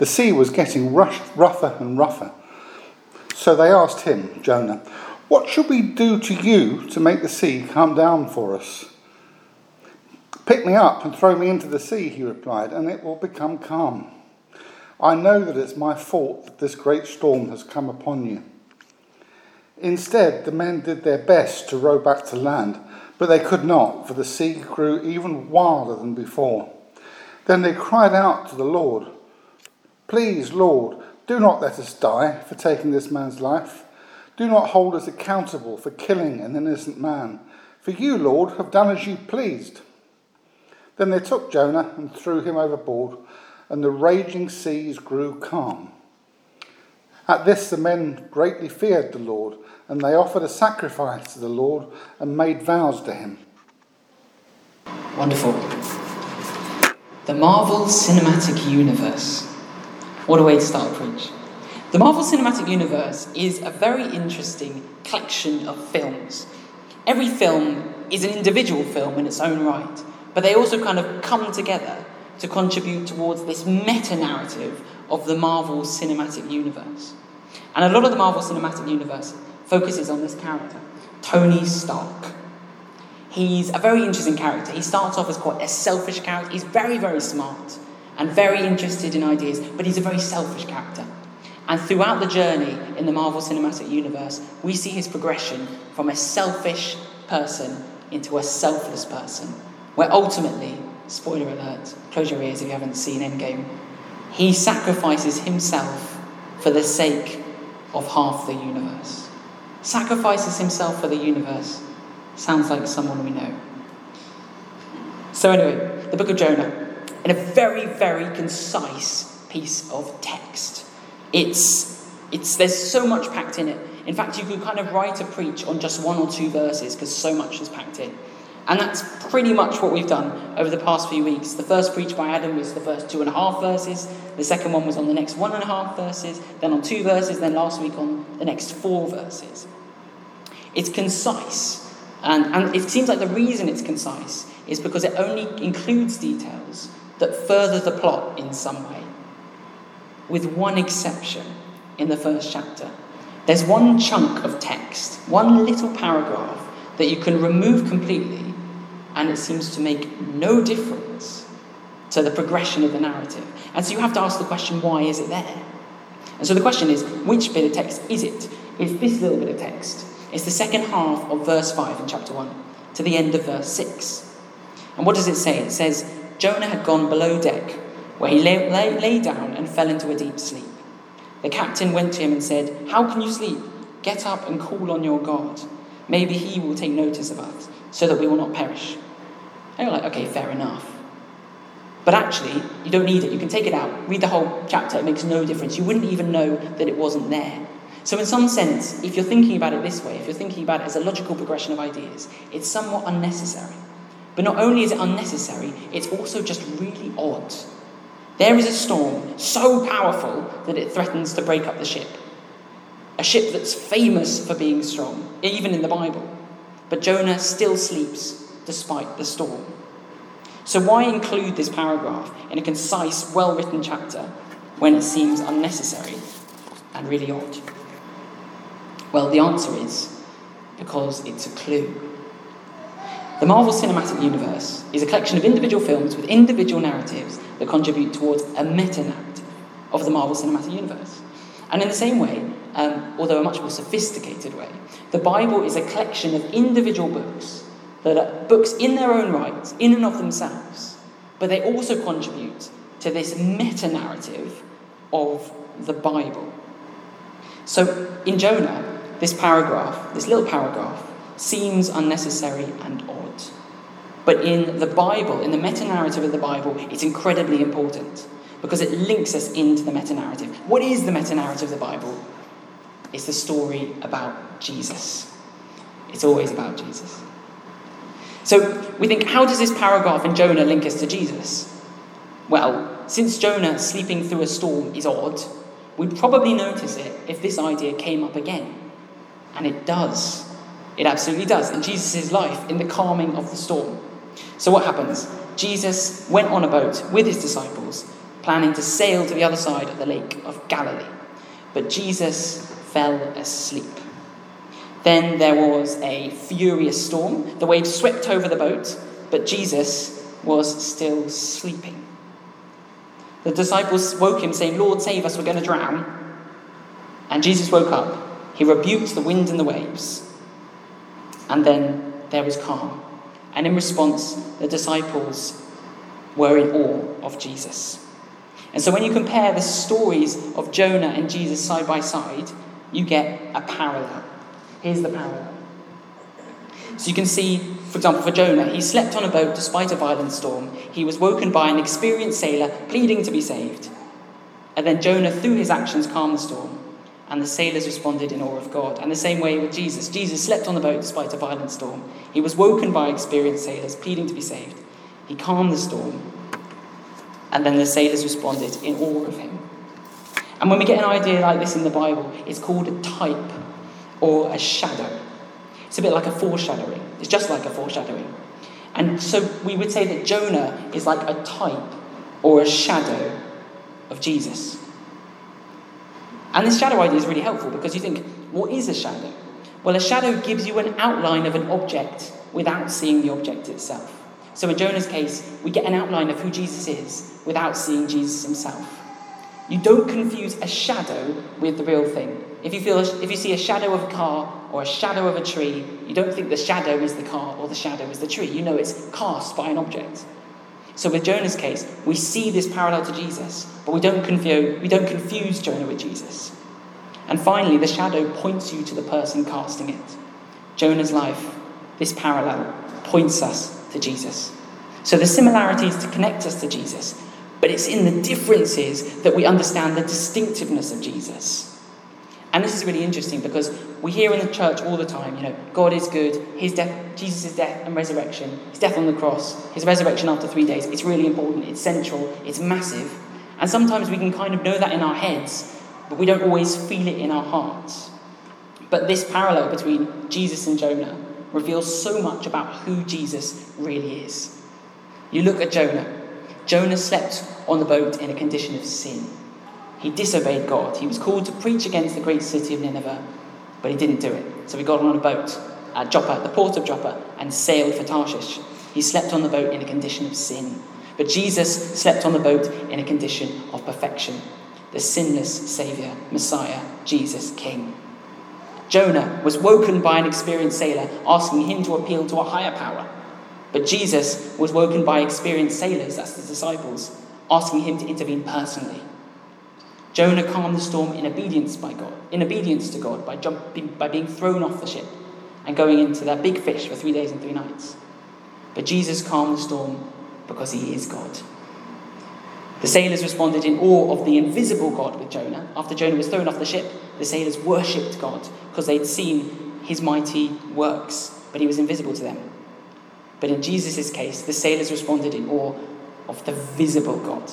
The sea was getting rush, rougher and rougher. So they asked him, Jonah, What should we do to you to make the sea calm down for us? Pick me up and throw me into the sea, he replied, and it will become calm. I know that it's my fault that this great storm has come upon you. Instead, the men did their best to row back to land, but they could not, for the sea grew even wilder than before. Then they cried out to the Lord, Please, Lord, do not let us die for taking this man's life. Do not hold us accountable for killing an innocent man. For you, Lord, have done as you pleased. Then they took Jonah and threw him overboard, and the raging seas grew calm. At this, the men greatly feared the Lord, and they offered a sacrifice to the Lord and made vows to him. Wonderful. The Marvel Cinematic Universe. What a way to start a preach. The Marvel Cinematic Universe is a very interesting collection of films. Every film is an individual film in its own right, but they also kind of come together to contribute towards this meta narrative of the Marvel Cinematic Universe. And a lot of the Marvel Cinematic Universe focuses on this character, Tony Stark. He's a very interesting character. He starts off as quite a selfish character. He's very, very smart and very interested in ideas, but he's a very selfish character. And throughout the journey in the Marvel Cinematic Universe, we see his progression from a selfish person into a selfless person, where ultimately, spoiler alert, close your ears if you haven't seen Endgame, he sacrifices himself for the sake of half the universe. Sacrifices himself for the universe. Sounds like someone we know. So, anyway, the book of Jonah in a very, very concise piece of text. It's, it's, there's so much packed in it. In fact, you could kind of write a preach on just one or two verses because so much is packed in. And that's pretty much what we've done over the past few weeks. The first preach by Adam was the first two and a half verses. The second one was on the next one and a half verses, then on two verses, then last week on the next four verses. It's concise. And, and it seems like the reason it's concise is because it only includes details that further the plot in some way, with one exception in the first chapter. There's one chunk of text, one little paragraph that you can remove completely, and it seems to make no difference to the progression of the narrative. And so you have to ask the question why is it there? And so the question is which bit of text is it? It's this little bit of text. It's the second half of verse 5 in chapter 1 to the end of verse 6. And what does it say? It says, Jonah had gone below deck, where he lay, lay, lay down and fell into a deep sleep. The captain went to him and said, How can you sleep? Get up and call on your God. Maybe he will take notice of us, so that we will not perish. And you're like, okay, fair enough. But actually, you don't need it. You can take it out, read the whole chapter, it makes no difference. You wouldn't even know that it wasn't there. So, in some sense, if you're thinking about it this way, if you're thinking about it as a logical progression of ideas, it's somewhat unnecessary. But not only is it unnecessary, it's also just really odd. There is a storm so powerful that it threatens to break up the ship. A ship that's famous for being strong, even in the Bible. But Jonah still sleeps despite the storm. So, why include this paragraph in a concise, well written chapter when it seems unnecessary and really odd? Well, the answer is because it's a clue. The Marvel Cinematic Universe is a collection of individual films with individual narratives that contribute towards a meta narrative of the Marvel Cinematic Universe. And in the same way, um, although a much more sophisticated way, the Bible is a collection of individual books that are books in their own right, in and of themselves, but they also contribute to this meta narrative of the Bible. So in Jonah, this paragraph, this little paragraph, seems unnecessary and odd. But in the Bible, in the meta narrative of the Bible, it's incredibly important because it links us into the meta narrative. What is the meta narrative of the Bible? It's the story about Jesus. It's always about Jesus. So we think, how does this paragraph in Jonah link us to Jesus? Well, since Jonah sleeping through a storm is odd, we'd probably notice it if this idea came up again. And it does. It absolutely does in Jesus' life, in the calming of the storm. So, what happens? Jesus went on a boat with his disciples, planning to sail to the other side of the Lake of Galilee. But Jesus fell asleep. Then there was a furious storm. The waves swept over the boat, but Jesus was still sleeping. The disciples woke him, saying, Lord, save us, we're going to drown. And Jesus woke up. He rebuked the wind and the waves. And then there was calm. And in response, the disciples were in awe of Jesus. And so when you compare the stories of Jonah and Jesus side by side, you get a parallel. Here's the parallel. So you can see, for example, for Jonah, he slept on a boat despite a violent storm. He was woken by an experienced sailor pleading to be saved. And then Jonah, through his actions, calmed the storm. And the sailors responded in awe of God. And the same way with Jesus. Jesus slept on the boat despite a violent storm. He was woken by experienced sailors pleading to be saved. He calmed the storm. And then the sailors responded in awe of him. And when we get an idea like this in the Bible, it's called a type or a shadow. It's a bit like a foreshadowing. It's just like a foreshadowing. And so we would say that Jonah is like a type or a shadow of Jesus. And this shadow idea is really helpful because you think, what is a shadow? Well, a shadow gives you an outline of an object without seeing the object itself. So in Jonah's case, we get an outline of who Jesus is without seeing Jesus himself. You don't confuse a shadow with the real thing. If you, feel, if you see a shadow of a car or a shadow of a tree, you don't think the shadow is the car or the shadow is the tree. You know it's cast by an object. So with Jonah's case, we see this parallel to Jesus, but we don't confuse, we don't confuse Jonah with Jesus. And finally, the shadow points you to the person casting it. Jonah's life, this parallel, points us to Jesus. So the similarities to connect us to Jesus, but it's in the differences that we understand the distinctiveness of Jesus. And this is really interesting because we hear in the church all the time, you know, God is good, his death, Jesus' death and resurrection, his death on the cross, his resurrection after three days, it's really important, it's central, it's massive. And sometimes we can kind of know that in our heads, but we don't always feel it in our hearts. But this parallel between Jesus and Jonah reveals so much about who Jesus really is. You look at Jonah. Jonah slept on the boat in a condition of sin. He disobeyed God. He was called to preach against the great city of Nineveh, but he didn't do it. So he got on a boat at Joppa, the port of Joppa, and sailed for Tarshish. He slept on the boat in a condition of sin. But Jesus slept on the boat in a condition of perfection. The sinless Saviour, Messiah, Jesus, King. Jonah was woken by an experienced sailor asking him to appeal to a higher power. But Jesus was woken by experienced sailors, that's the disciples, asking him to intervene personally. Jonah calmed the storm in obedience by God, in obedience to God, by, jumping, by being thrown off the ship and going into that big fish for three days and three nights. But Jesus calmed the storm because he is God. The sailors responded in awe of the invisible God with Jonah. After Jonah was thrown off the ship, the sailors worshipped God because they'd seen his mighty works, but he was invisible to them. But in Jesus' case, the sailors responded in awe of the visible God.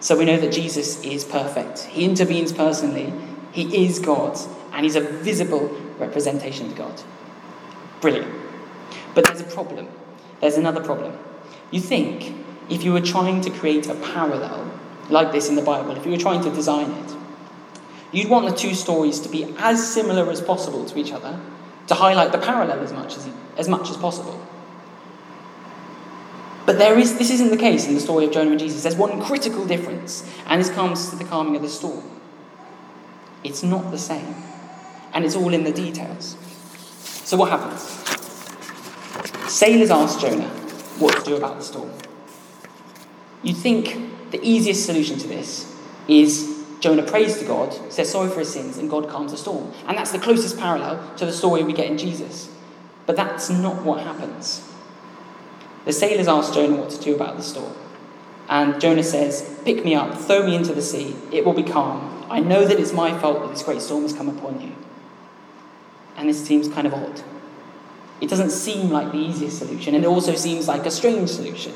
So we know that Jesus is perfect. He intervenes personally, he is God, and he's a visible representation of God. Brilliant. But there's a problem. There's another problem. You think if you were trying to create a parallel like this in the Bible, if you were trying to design it, you'd want the two stories to be as similar as possible to each other to highlight the parallel as much as, as, much as possible. But there is, this isn't the case in the story of Jonah and Jesus. There's one critical difference, and this comes to the calming of the storm. It's not the same, and it's all in the details. So, what happens? Sailors ask Jonah what to do about the storm. You'd think the easiest solution to this is Jonah prays to God, says sorry for his sins, and God calms the storm. And that's the closest parallel to the story we get in Jesus. But that's not what happens. The sailors ask Jonah what to do about the storm. And Jonah says, Pick me up, throw me into the sea, it will be calm. I know that it's my fault that this great storm has come upon you. And this seems kind of odd. It doesn't seem like the easiest solution, and it also seems like a strange solution.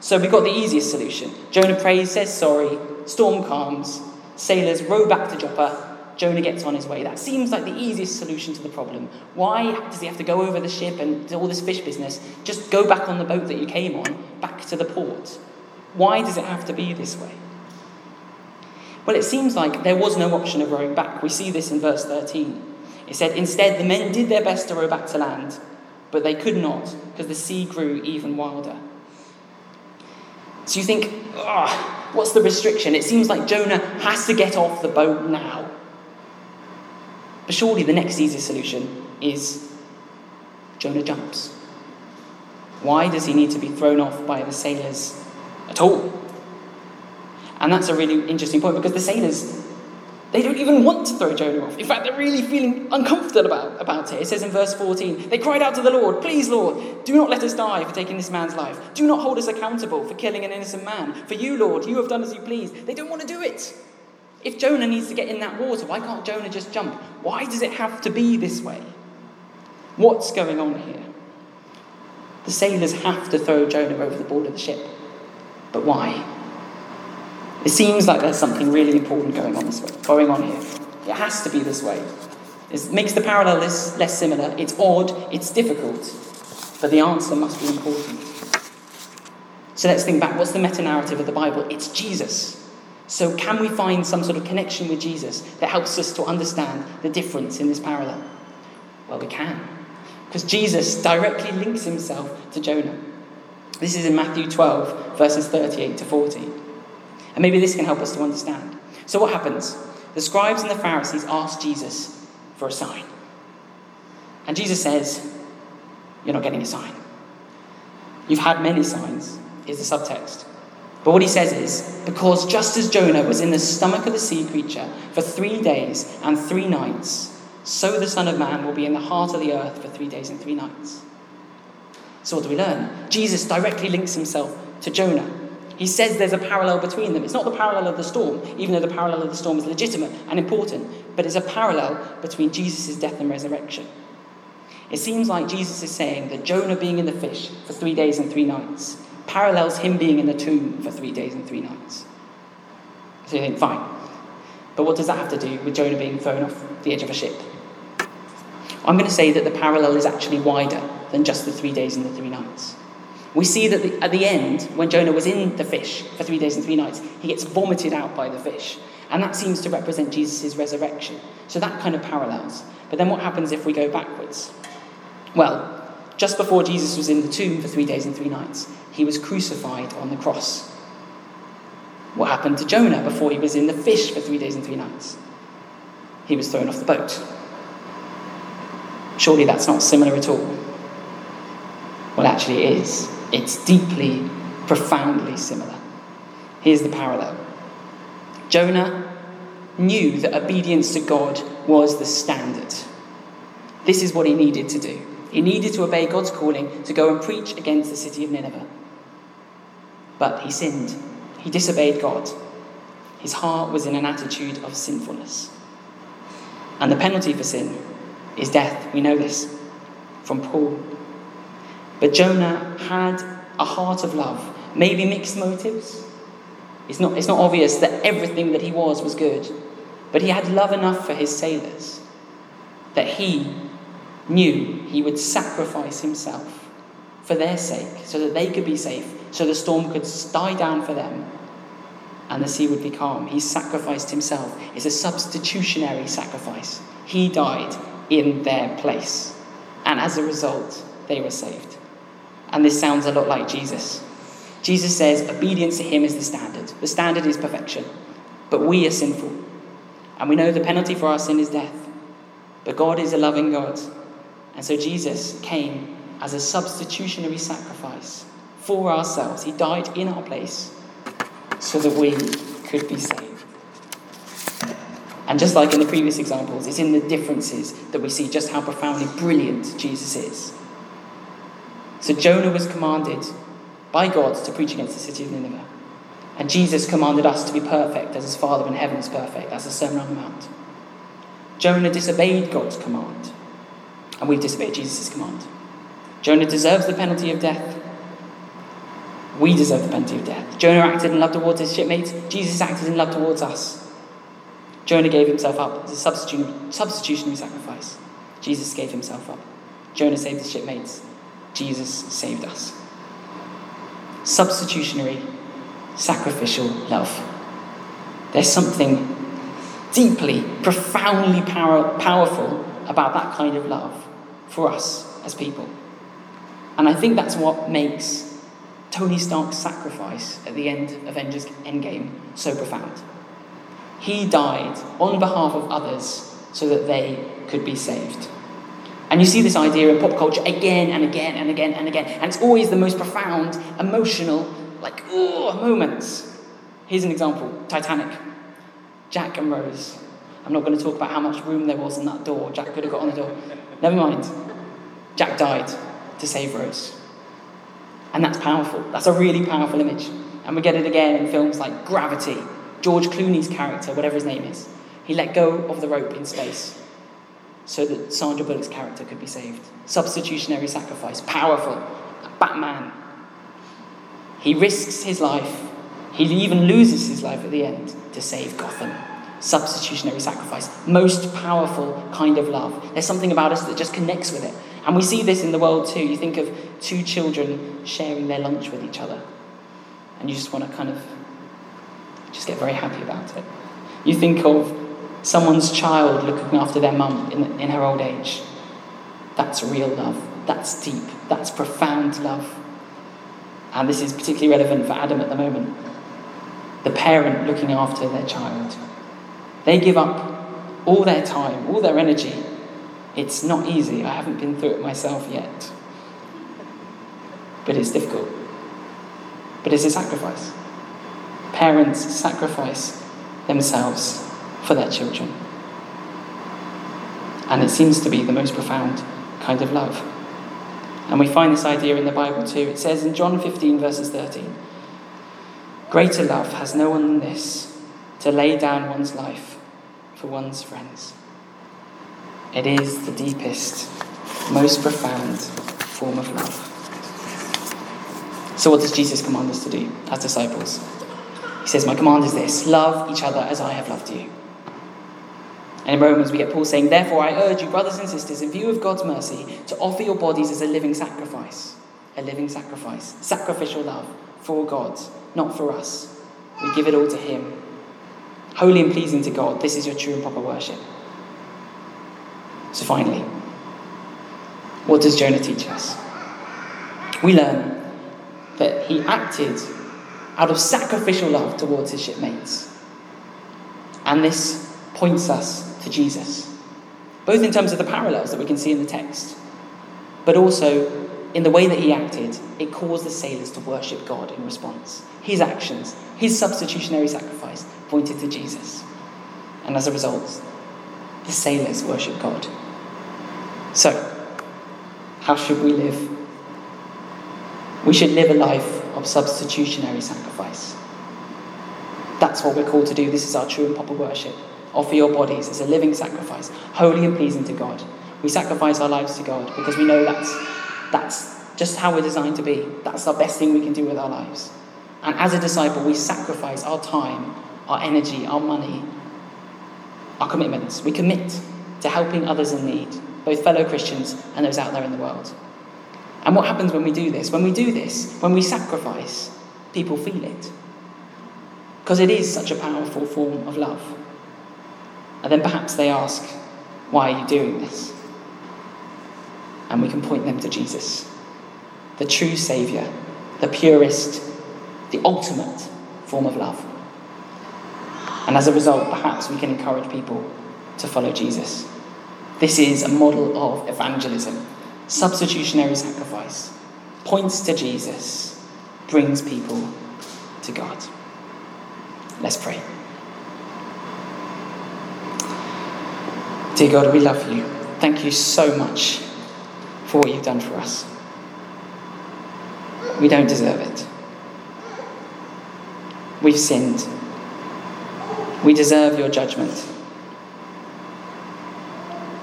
So we've got the easiest solution. Jonah prays, says sorry, storm calms, sailors row back to Joppa, Jonah gets on his way. That seems like the easiest solution to the problem. Why does he have to go over the ship and do all this fish business? Just go back on the boat that you came on, back to the port. Why does it have to be this way? Well, it seems like there was no option of rowing back. We see this in verse 13. It said, Instead, the men did their best to row back to land, but they could not because the sea grew even wilder. So you think, oh, what's the restriction? It seems like Jonah has to get off the boat now. But surely the next easy solution is Jonah jumps. Why does he need to be thrown off by the sailors at all? And that's a really interesting point because the sailors, they don't even want to throw Jonah off. In fact, they're really feeling uncomfortable about, about it. It says in verse 14, they cried out to the Lord, Please, Lord, do not let us die for taking this man's life. Do not hold us accountable for killing an innocent man. For you, Lord, you have done as you please. They don't want to do it. If Jonah needs to get in that water, why can't Jonah just jump? Why does it have to be this way? What's going on here? The sailors have to throw Jonah over the board of the ship. But why? It seems like there's something really important going on this way, going on here. It has to be this way. It makes the parallel less, less similar. It's odd, it's difficult, but the answer must be important. So let's think back. What's the meta narrative of the Bible? It's Jesus. So, can we find some sort of connection with Jesus that helps us to understand the difference in this parallel? Well, we can. Because Jesus directly links himself to Jonah. This is in Matthew 12, verses 38 to 40. And maybe this can help us to understand. So, what happens? The scribes and the Pharisees ask Jesus for a sign. And Jesus says, You're not getting a sign. You've had many signs, is the subtext. But what he says is, because just as Jonah was in the stomach of the sea creature for three days and three nights, so the Son of Man will be in the heart of the earth for three days and three nights. So, what do we learn? Jesus directly links himself to Jonah. He says there's a parallel between them. It's not the parallel of the storm, even though the parallel of the storm is legitimate and important, but it's a parallel between Jesus' death and resurrection. It seems like Jesus is saying that Jonah being in the fish for three days and three nights parallels him being in the tomb for three days and three nights. So you think, fine. But what does that have to do with Jonah being thrown off the edge of a ship? I'm going to say that the parallel is actually wider than just the three days and the three nights. We see that the, at the end, when Jonah was in the fish for three days and three nights, he gets vomited out by the fish. And that seems to represent Jesus' resurrection. So that kind of parallels. But then what happens if we go backwards? Well, just before Jesus was in the tomb for three days and three nights, he was crucified on the cross. What happened to Jonah before he was in the fish for three days and three nights? He was thrown off the boat. Surely that's not similar at all. Well, actually, it is. It's deeply, profoundly similar. Here's the parallel Jonah knew that obedience to God was the standard. This is what he needed to do. He needed to obey God's calling to go and preach against the city of Nineveh. But he sinned. He disobeyed God. His heart was in an attitude of sinfulness. And the penalty for sin is death. We know this from Paul. But Jonah had a heart of love, maybe mixed motives. It's not, it's not obvious that everything that he was was good, but he had love enough for his sailors that he knew he would sacrifice himself for their sake so that they could be safe, so the storm could die down for them and the sea would be calm. He sacrificed himself. It's a substitutionary sacrifice. He died in their place. And as a result, they were saved. And this sounds a lot like Jesus. Jesus says obedience to him is the standard. The standard is perfection. But we are sinful. And we know the penalty for our sin is death. But God is a loving God and so Jesus came as a substitutionary sacrifice for ourselves. He died in our place so that we could be saved. And just like in the previous examples, it's in the differences that we see just how profoundly brilliant Jesus is. So Jonah was commanded by God to preach against the city of Nineveh. And Jesus commanded us to be perfect as his Father in heaven is perfect. That's the Sermon on the Mount. Jonah disobeyed God's command and we've disobeyed Jesus' command. Jonah deserves the penalty of death. We deserve the penalty of death. Jonah acted in love towards his shipmates. Jesus acted in love towards us. Jonah gave himself up as a substitutionary sacrifice. Jesus gave himself up. Jonah saved his shipmates. Jesus saved us. Substitutionary, sacrificial love. There's something deeply, profoundly power, powerful about that kind of love for us as people. And I think that's what makes Tony Stark's sacrifice at the end of Avengers Endgame so profound. He died on behalf of others so that they could be saved. And you see this idea in pop culture again and again and again and again. And it's always the most profound, emotional, like, oh, moments. Here's an example Titanic. Jack and Rose. I'm not going to talk about how much room there was in that door. Jack could have got on the door. Never mind. Jack died to save Rose. And that's powerful. That's a really powerful image. And we get it again in films like Gravity. George Clooney's character, whatever his name is, he let go of the rope in space so that Sandra Bullock's character could be saved. Substitutionary sacrifice, powerful. Batman. He risks his life. He even loses his life at the end to save Gotham. Substitutionary sacrifice. Most powerful kind of love. There's something about us that just connects with it. And we see this in the world too. You think of two children sharing their lunch with each other, and you just want to kind of just get very happy about it. You think of someone's child looking after their mum in, in her old age. That's real love. That's deep. That's profound love. And this is particularly relevant for Adam at the moment. The parent looking after their child. They give up all their time, all their energy. It's not easy. I haven't been through it myself yet. But it's difficult. But it's a sacrifice. Parents sacrifice themselves for their children. And it seems to be the most profound kind of love. And we find this idea in the Bible too. It says in John 15, verses 13 Greater love has no one than this, to lay down one's life for one's friends. It is the deepest, most profound form of love. So, what does Jesus command us to do as disciples? He says, My command is this love each other as I have loved you. And in Romans, we get Paul saying, Therefore, I urge you, brothers and sisters, in view of God's mercy, to offer your bodies as a living sacrifice. A living sacrifice. Sacrificial love for God, not for us. We give it all to Him. Holy and pleasing to God, this is your true and proper worship. So, finally, what does Jonah teach us? We learn that he acted out of sacrificial love towards his shipmates. And this points us to Jesus, both in terms of the parallels that we can see in the text, but also in the way that he acted, it caused the sailors to worship God in response. His actions, his substitutionary sacrifice, pointed to Jesus. And as a result, the sailors worship God. So, how should we live? We should live a life of substitutionary sacrifice. That's what we're called to do. This is our true and proper worship. Offer your bodies as a living sacrifice, holy and pleasing to God. We sacrifice our lives to God because we know that's, that's just how we're designed to be. That's the best thing we can do with our lives. And as a disciple, we sacrifice our time, our energy, our money, our commitments. We commit to helping others in need, both fellow Christians and those out there in the world. And what happens when we do this? When we do this, when we sacrifice, people feel it. Because it is such a powerful form of love. And then perhaps they ask, Why are you doing this? And we can point them to Jesus, the true Saviour, the purest, the ultimate form of love. And as a result, perhaps we can encourage people to follow Jesus. This is a model of evangelism, substitutionary sacrifice, points to Jesus, brings people to God. Let's pray. Dear God, we love you. Thank you so much for what you've done for us. We don't deserve it. We've sinned. We deserve your judgment.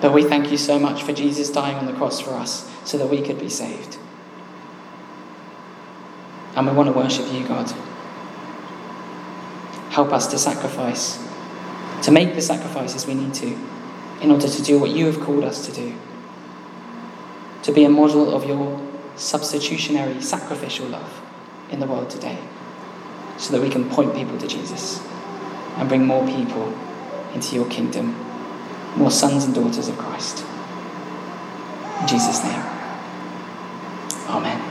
But we thank you so much for Jesus dying on the cross for us so that we could be saved. And we want to worship you, God. Help us to sacrifice, to make the sacrifices we need to in order to do what you have called us to do. To be a model of your substitutionary, sacrificial love in the world today, so that we can point people to Jesus. And bring more people into your kingdom, more sons and daughters of Christ. In Jesus' name. Amen.